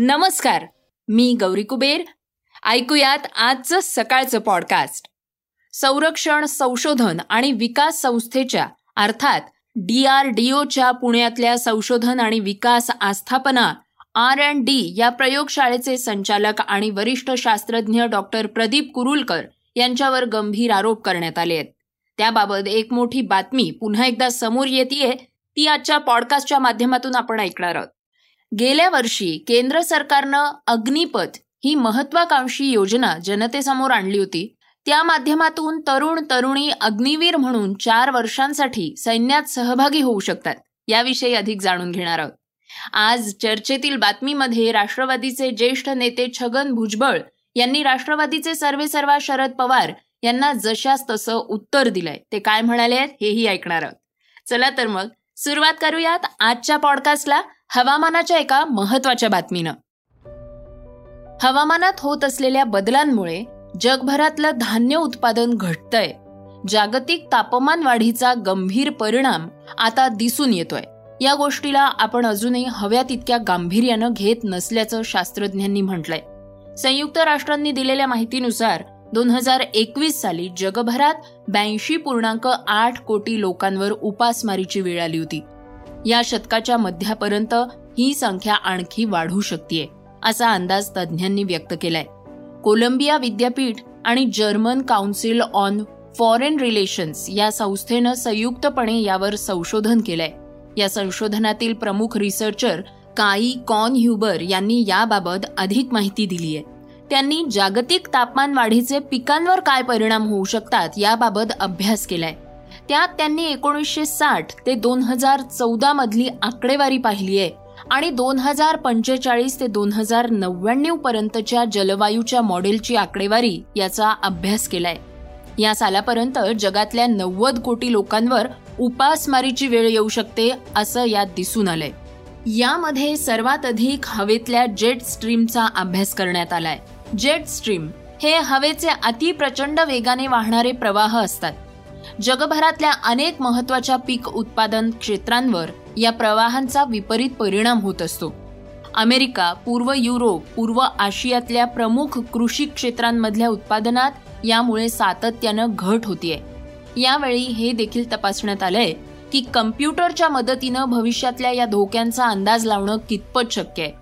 नमस्कार मी गौरी कुबेर. ऐकूयात आजचं सकाळचं पॉडकास्ट संरक्षण संशोधन आणि विकास संस्थेच्या अर्थात डी आर डी ओच्या पुण्यातल्या संशोधन आणि विकास आस्थापना आर अँड डी या प्रयोगशाळेचे संचालक आणि वरिष्ठ शास्त्रज्ञ डॉक्टर प्रदीप कुरुलकर यांच्यावर गंभीर आरोप करण्यात आले आहेत. त्याबाबत एक मोठी बातमी पुन्हा एकदा समोर येते ती आजच्या पॉडकास्टच्या माध्यमातून आपण ऐकणार आहोत. गेल्या वर्षी केंद्र सरकारनं अग्निपथ ही महत्वाकांक्षी योजना जनतेसमोर आणली होती. त्या माध्यमातून तरुण तरुणी अग्निवीर म्हणून चार वर्षांसाठी सैन्यात सहभागी होऊ शकतात याविषयी अधिक जाणून घेणार आहोत. आज चर्चेतील बातमीमध्ये राष्ट्रवादीचे ज्येष्ठ नेते छगन भुजबळ यांनी राष्ट्रवादीचे सर्वेसर्वा शरद पवार यांना जशास तसं उत्तर दिलंय. ते काय म्हणाले आहेत हेही ऐकणार आहोत. चला तर मग सुरुवात करूयात आजच्या पॉडकास्टला हवामानाच्या एका महत्त्वाच्या बातमीनं. हवामानात होत असलेल्या बदलांमुळे जगभरातलं धान्य उत्पादन घटतंय. जागतिक तापमान वाढीचा गंभीर परिणाम आता दिसून येतोय. या गोष्टीला आपण अजूनही हव्या तितक्या गांभीर्यानं घेत नसल्याचं शास्त्रज्ञांनी म्हटलंय. संयुक्त राष्ट्रांनी दिलेल्या माहितीनुसार दोन हजार एकवीस साली जगभरात ब्याऐंशी पूर्णांक आठ कोटी लोकांवर उपासमारीची वेळ आली होती. या शतकाच्या मध्यापर्यंत ही संख्या आणखी वाढू शकते असा अंदाज तज्ज्ञांनी व्यक्त केलाय. कोलंबिया विद्यापीठ आणि German council on foreign relations या संस्थेनं संयुक्तपणे यावर संशोधन केलंय. या संशोधनातील प्रमुख रिसर्चर काई कॉन ह्युबर यांनी याबाबत अधिक माहिती दिली आहे त्यांनी जागतिक तापमान वाढीचे पिकांवर काय परिणाम होऊ शकतात याबाबत अभ्यास केलाय. त्यात त्यांनी एकोणीसशे साठ ते दोन हजार चौदा मधली आकडेवारी पाहिली आहे. आणि दोन हजार पंचेचाळीस ते दोन हजार नव्याण्णव पर्यंतच्या जलवायूच्या मॉडेलची आकडेवारी याचा अभ्यास केलाय. या सालापर्यंत जगातल्या नव्वद कोटी लोकांवर उपासमारीची वेळ येऊ शकते असं यात दिसून आलंय. यामध्ये सर्वात अधिक हवेतल्या जेट स्ट्रीमचा अभ्यास करण्यात आलाय. जेट स्ट्रीम हे हवेचे अतिप्रचंड वेगाने वाहणारे प्रवाह असतात. जगभरातल्या अनेक महत्त्वाच्या पीक उत्पादन क्षेत्रांवर या प्रवाहांचा विपरीत परिणाम होत असतो. अमेरिका पूर्व युरोप पूर्व आशियातल्या प्रमुख कृषी क्षेत्रांमधल्या उत्पादनात यामुळे सातत्यानं घट होतीये. यावेळी हे देखील तपासण्यात आलंय की कम्प्युटरच्या मदतीनं भविष्यातल्या या धोक्यांचा अंदाज लावणं कितपत शक्य आहे.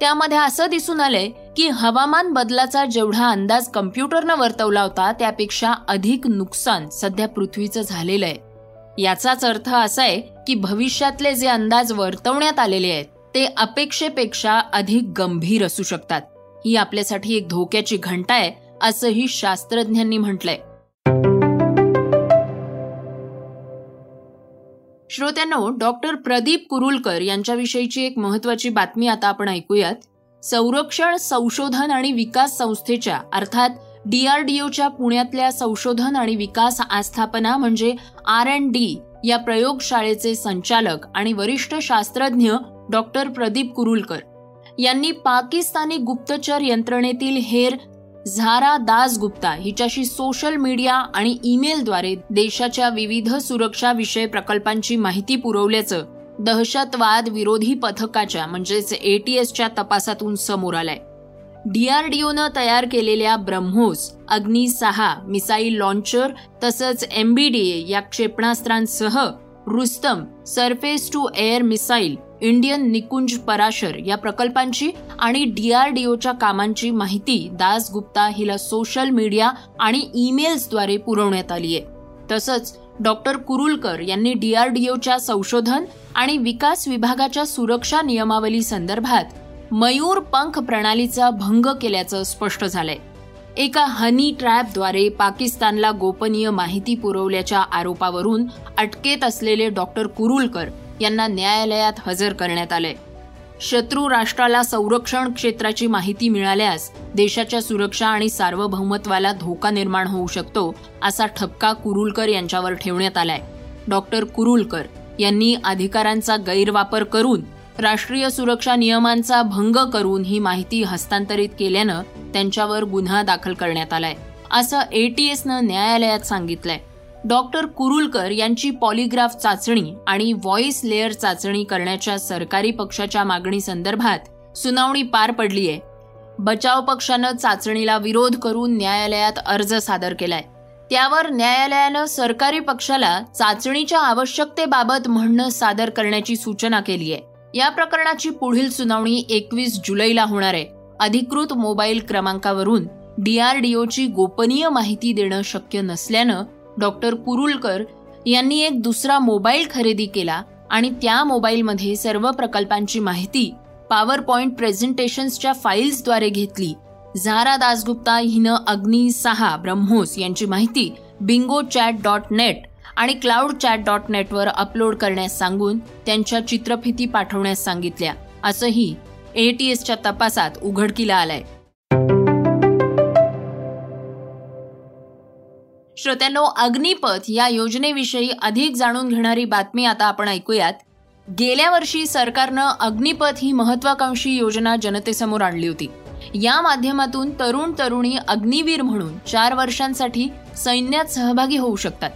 त्यामध्ये असं दिसून आलंय की हवामान बदलाचा जेवढा अंदाज कम्प्युटरनं वर्तवला होता त्यापेक्षा अधिक नुकसान सध्या पृथ्वीचं झालेलं आहे. याचाच अर्थ असा आहे की भविष्यातले जे अंदाज वर्तवण्यात आलेले आहेत ते अपेक्षेपेक्षा अधिक गंभीर असू शकतात. ही आपल्यासाठी एक धोक्याची घंटा आहे असंही शास्त्रज्ञांनी म्हटलंय. श्रोत्यांनो डॉक्टर प्रदीप कुरुलकर यांच्याविषयीची एक महत्वाची बातमी आता आपण ऐकूयात. संरक्षण संशोधन आणि विकास संस्थेच्या अर्थात डीआरडीओच्या पुण्यातल्या संशोधन आणि विकास आस्थापना म्हणजे आर एन डी या प्रयोगशाळेचे संचालक आणि वरिष्ठ शास्त्रज्ञ डॉक्टर प्रदीप कुरुलकर. यांनी पाकिस्तानी गुप्तचर यंत्रणेतील हेर झारा दास गुप्ता हिच्याशी सोशल मीडिया आणि ईमेलद्वारे देशाच्या विविध सुरक्षा विषय प्रकल्पांची माहिती पुरवल्याचं दहशतवाद विरोधी पथकाच्या म्हणजेच एटीएसच्या तपासातून समोर आलाय. डीआरडीओनं तयार केलेल्या ब्रह्मोस अग्नी सहा मिसाईल लॉन्चर तसंच एमबीडीए या क्षेपणास्त्रांसह Rustom surface to air missile Indian Nikunj Parashar या प्रकल्पांची आणि डीआरडीओच्या कामांची माहिती दास गुप्ता हिला सोशल मीडिया आणि ईमेल्सद्वारे पुरवण्यात आली आहे तसंच डॉक्टर कुरुलकर यांनी डीआरडीओच्या संशोधन आणि विकास विभागाच्या सुरक्षा नियमावली संदर्भात मयूर पंख प्रणालीचा भंग केल्याचं स्पष्ट झालंय. एका हनी ट्रॅपद्वारे पाकिस्तानला गोपनीय माहिती पुरवल्याच्या आरोपावरून अटकेत असलेले डॉक्टर कुरुलकर यांना न्यायालयात हजर करण्यात आले शत्रू राष्ट्राला संरक्षण क्षेत्राची माहिती मिळाल्यास देशाच्या सुरक्षा आणि सार्वभौमत्वाला धोका निर्माण होऊ शकतो असा ठपका कुरुलकर यांच्यावर ठेवण्यात आलाय. डॉक्टर कुरुलकर यांनी अधिकारांचा गैरवापर करून राष्ट्रीय सुरक्षा नियमांचा भंग करून ही माहिती हस्तांतरित केल्यानं त्यांच्यावर गुन्हा दाखल करण्यात आलाय असं एटीएसनं न्यायालयात सांगितलंय. डॉक्टर कुरुलकर यांची पॉलिग्राफ चाचणी आणि व्हॉइस लेअर चाचणी करण्याच्या सरकारी पक्षाच्या मागणी संदर्भात सुनावणी पार पडलीय बचाव पक्षानं चाचणीला विरोध करून न्यायालयात अर्ज सादर केलाय. त्यावर न्यायालयानं सरकारी पक्षाला चाचणीच्या आवश्यकतेबाबत म्हणणं सादर करण्याची सूचना केली आहे. या प्रकरणाची पुढील सुनावणी एकवीस जुलैला होणार आहे. अधिकृत मोबाईल क्रमांकावरून डीआरडीओची गोपनीय माहिती देणं शक्य नसल्यानं डॉक्टर कुरुलकर यांनी एक दुसरा मोबाईल खरेदी केला आणि त्या मोबाईलमध्ये सर्व प्रकल्पांची माहिती पॉवर पॉइंट प्रेझेंटेशन्सच्या फाईल्सद्वारे घेतली. झारा दासगुप्ता हिनं अग्नी सहा ब्रह्मोस यांची माहिती बिंगो चॅट डॉट नेट आणि क्लाउड चॅट डॉट नेटवर अपलोड करण्यास सांगून त्यांच्या चित्रफिती पाठवण्यास सांगितल्या. असंही एटीएसच्या तपासात उघडकीला आलंय. श्रोत्यांनो अग्निपथ या योजनेविषयी अधिक जाणून घेणारी बातमी आता आपण ऐकूयात. गेल्या वर्षी सरकारनं अग्निपथ ही महत्वाकांक्षी योजना जनतेसमोर आणली होती. या माध्यमातून तरुण तरुणी अग्निवीर म्हणून चार वर्षांसाठी सैन्यात सहभागी होऊ शकतात.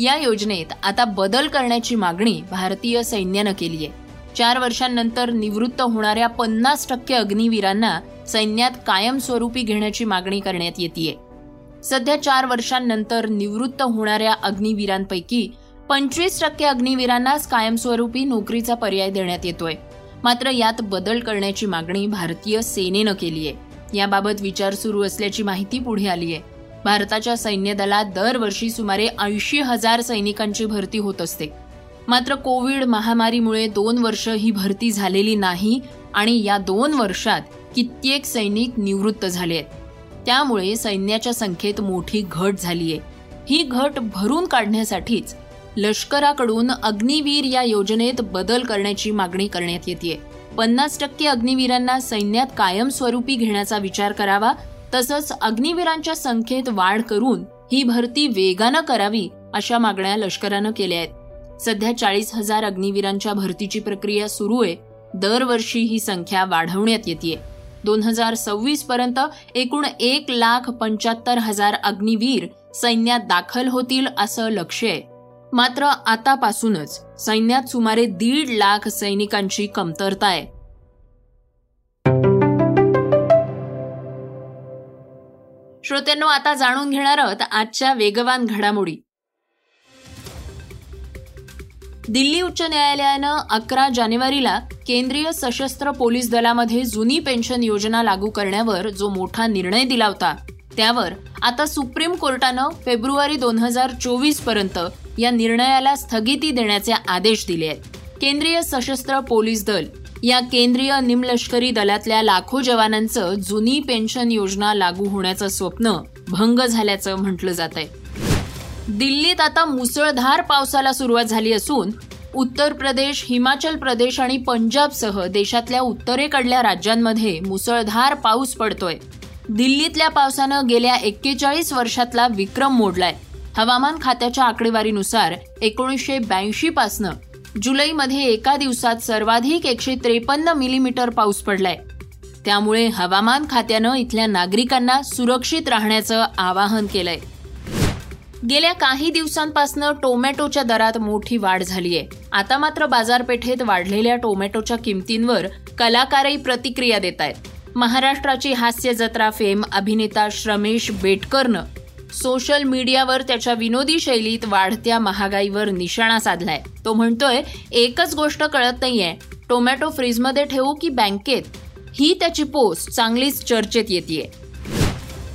या योजनेत आता बदल करण्याची मागणी भारतीय सैन्यानं केली आहे चार वर्षांनंतर निवृत्त होणाऱ्या पन्नास टक्के अग्निवीरांना सैन्यात कायमस्वरूपी घेण्याची मागणी करण्यात येते सध्या चार वर्षांनंतर निवृत्त होणाऱ्या अग्निवीरांपैकी पंचवीस टक्के अग्निवीरांनाच कायमस्वरूपी नोकरीचा पर्याय देण्यात येतोय. मात्र यात बदल करण्याची मागणी भारतीय सेनेनं केली आहे. याबाबत विचार सुरू असल्याची माहिती पुढे आली आहे. भारताच्या सैन्य दलात दरवर्षी सुमारे ऐंशी हजार सैनिकांची भरती होत असते. मात्र कोविड महामारीमुळे दोन वर्ष ही भरती झालेली नाही आणि या दोन वर्षात कित्येक सैनिक निवृत्त झाले आहेत. त्यामुळे सैन्याच्या संख्येत मोठी घट झालीय. ही घट भरून काढण्यासाठीच लष्कराकडून अग्निवीर या योजनेत बदल करण्याची मागणी करण्यात येते पन्नास टक्के अग्निवीरांना सैन्यात कायमस्वरूपी घेण्याचा विचार करावा तसंच अग्निवीरांच्या संख्येत वाढ करून ही भरती वेगानं करावी अशा मागण्या लष्करानं केल्या आहेत. सध्या चाळीस हजार अग्निवीरांच्या भरतीची प्रक्रिया सुरू आहे. दरवर्षी ही संख्या वाढवण्यात येते दोन हजार सव्वीस पर्यंत एकूण एक लाख पंच्याहत्तर हजार अग्निवीर सैन्यात दाखल होतील असं लक्ष आहे. मात्र आतापासूनच सैन्यात सुमारे दीड लाख सैनिकांची कमतरता आहे. श्रोत्यांनो आता जाणून घेणार आहोत आजच्या वेगवान घडामोडी. दिल्ली उच्च न्यायालयानं अकरा जानेवारीला केंद्रीय सशस्त्र पोलीस दलामध्ये जुनी पेन्शन योजना लागू करण्यावर जो मोठा निर्णय दिला होता त्यावर आता सुप्रीम कोर्टानं फेब्रुवारी दोन हजार चोवीसपर्यंत या निर्णयाला स्थगिती देण्याचे आदेश दिले आहेत. केंद्रीय सशस्त्र पोलीस दल या केंद्रीय निमलष्करी दलातल्या लाखो जवानांचं जुनी पेन्शन योजना लागू होण्याचं स्वप्न भंग झाल्याचं म्हटलं जात आहे दिल्लीत आता मुसळधार पावसाला सुरुवात झाली असून उत्तर प्रदेश हिमाचल प्रदेश आणि पंजाबसह देशातल्या उत्तरेकडल्या राज्यांमध्ये मुसळधार पाऊस पडतोय. दिल्लीतल्या पावसानं गेल्या एक्केचाळीस वर्षातला विक्रम मोडलाय. हवामान खात्याच्या आकडेवारीनुसार एकोणीसशे ब्याऐंशी पासनं जुलैमध्ये एका दिवसात सर्वाधिक एकशे त्रेपन्न मिलीमीटर पाऊस पडलाय. त्यामुळे हवामान खात्यानं इथल्या नागरिकांना सुरक्षित राहण्याचं आवाहन केलंय. गेल्या काही दिवसांपासून टोमॅटोच्या दरात मोठी वाढ झाली आहे आता मात्र बाजारपेठेत वाढलेल्या टोमॅटोच्या किमतींवर कलाकारही प्रतिक्रिया देत आहेत महाराष्ट्राची हास्य जत्रा फेम अभिनेता श्रमेश बेटकरनं सोशल मीडियावर त्याच्या विनोदी शैलीत वाढत्या महागाईवर निशाणा साधलाय. तो म्हणतोय एकच गोष्ट कळत नाहीये. टोमॅटो फ्रीजमध्ये ठेवू की बँकेत? ही त्याची पोस्ट चांगलीच चर्चेत येते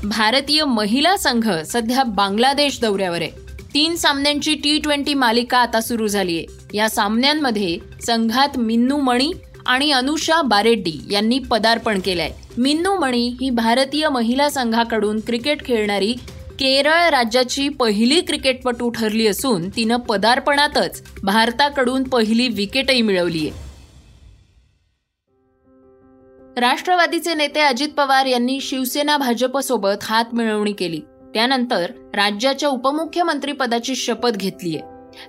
भारतीय महिला संघ सध्या बांगलादेश दौऱ्यावर आहे. तीन सामन्यांची टी ट्वेंटी मालिका आता सुरू झाली आहे या सामन्यांमध्ये संघात मिन्नू मणी आणि अनुषा बारेड्डी यांनी पदार्पण केलंय. मिन्नू मणी ही भारतीय महिला संघाकडून क्रिकेट खेळणारी केरळ राज्याची पहिली क्रिकेटपटू ठरली असून तिनं पदार्पणातच भारताकडून पहिली विकेटही मिळवली आहे राष्ट्रवादीचे नेते अजित पवार यांनी शिवसेना भाजपसोबत हात मिळवणी केली. त्यानंतर राज्याच्या उपमुख्यमंत्री पदाची शपथ घेतलीय.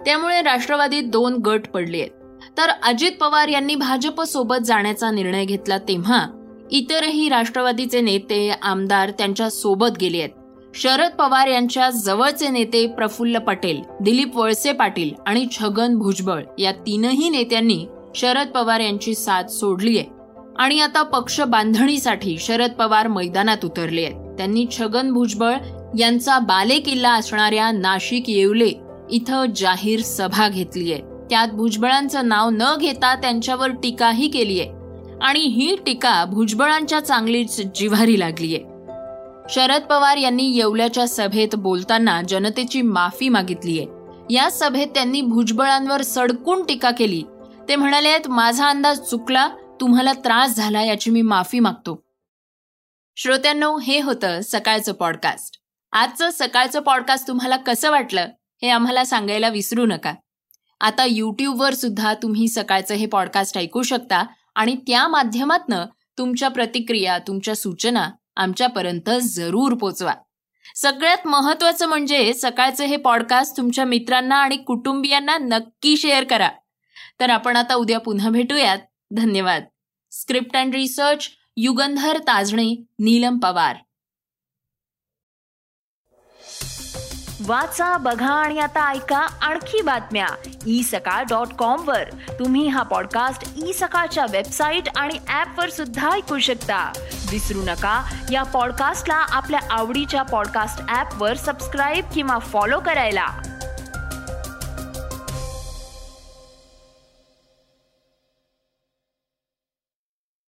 त्यामुळे राष्ट्रवादीत दोन गट पडले आहेत तर अजित पवार यांनी भाजपसोबत जाण्याचा निर्णय घेतला तेव्हा इतरही राष्ट्रवादीचे नेते आमदार त्यांच्यासोबत गेले आहेत शरद पवार यांच्या जवळचे नेते प्रफुल्ल पटेल दिलीप वळसे पाटील आणि छगन भुजबळ या तीनही नेत्यांनी शरद पवार यांची साथ सोडली आहे आणि आता पक्ष बांधणीसाठी शरद पवार मैदानात उतरले आहेत. त्यांनी छगन भुजबळ यांचा बालेकिल्ला असणाऱ्या नाशिक येवले इथं जाहीर सभा घेतली आहे. त्यात भुजबळांचं नाव न घेता त्यांच्यावर टीकाही केली आहे. आणि ही टीका भुजबळांच्या चांगलीच जिव्हारी लागली आहे. शरद पवार यांनी येवल्याच्या सभेत बोलताना जनतेची माफी मागितली आहे. या सभेत त्यांनी भुजबळांवर सडकून टीका केली. ते म्हणाले आहेत माझा अंदाज चुकला. तुम्हाला त्रास झाला याची मी माफी मागतो. श्रोत्यांनो हे होतं सकाळचं पॉडकास्ट आजचं सकाळचं पॉडकास्ट तुम्हाला कसं वाटलं हे आम्हाला सांगायला विसरू नका. आता यूट्यूबवर सुद्धा तुम्ही सकाळचं हे पॉडकास्ट ऐकू शकता आणि त्या माध्यमातनं तुमच्या प्रतिक्रिया तुमच्या सूचना आमच्यापर्यंत जरूर पोचवा. सगळ्यात महत्वाचं म्हणजे सकाळचं हे पॉडकास्ट तुमच्या मित्रांना आणि कुटुंबियांना नक्की शेअर करा. तर आपण आता उद्या पुन्हा भेटूयात. धन्यवाद. Script and research Yugandhar Tajane Neelam Pawar. वाचा बघा आणि आता ऐका आणखी बातम्या. ई सकाळ डॉट कॉम वर. तुम्ही हा पॉडकास्ट ई सकाळच्या वेबसाईट आणि ऍप वर सुद्धा ऐकू शकता. विसरू नका या पॉडकास्टला आपल्या आवडीच्या पॉडकास्ट ऍप वर सबस्क्राईब किंवा फॉलो करायला.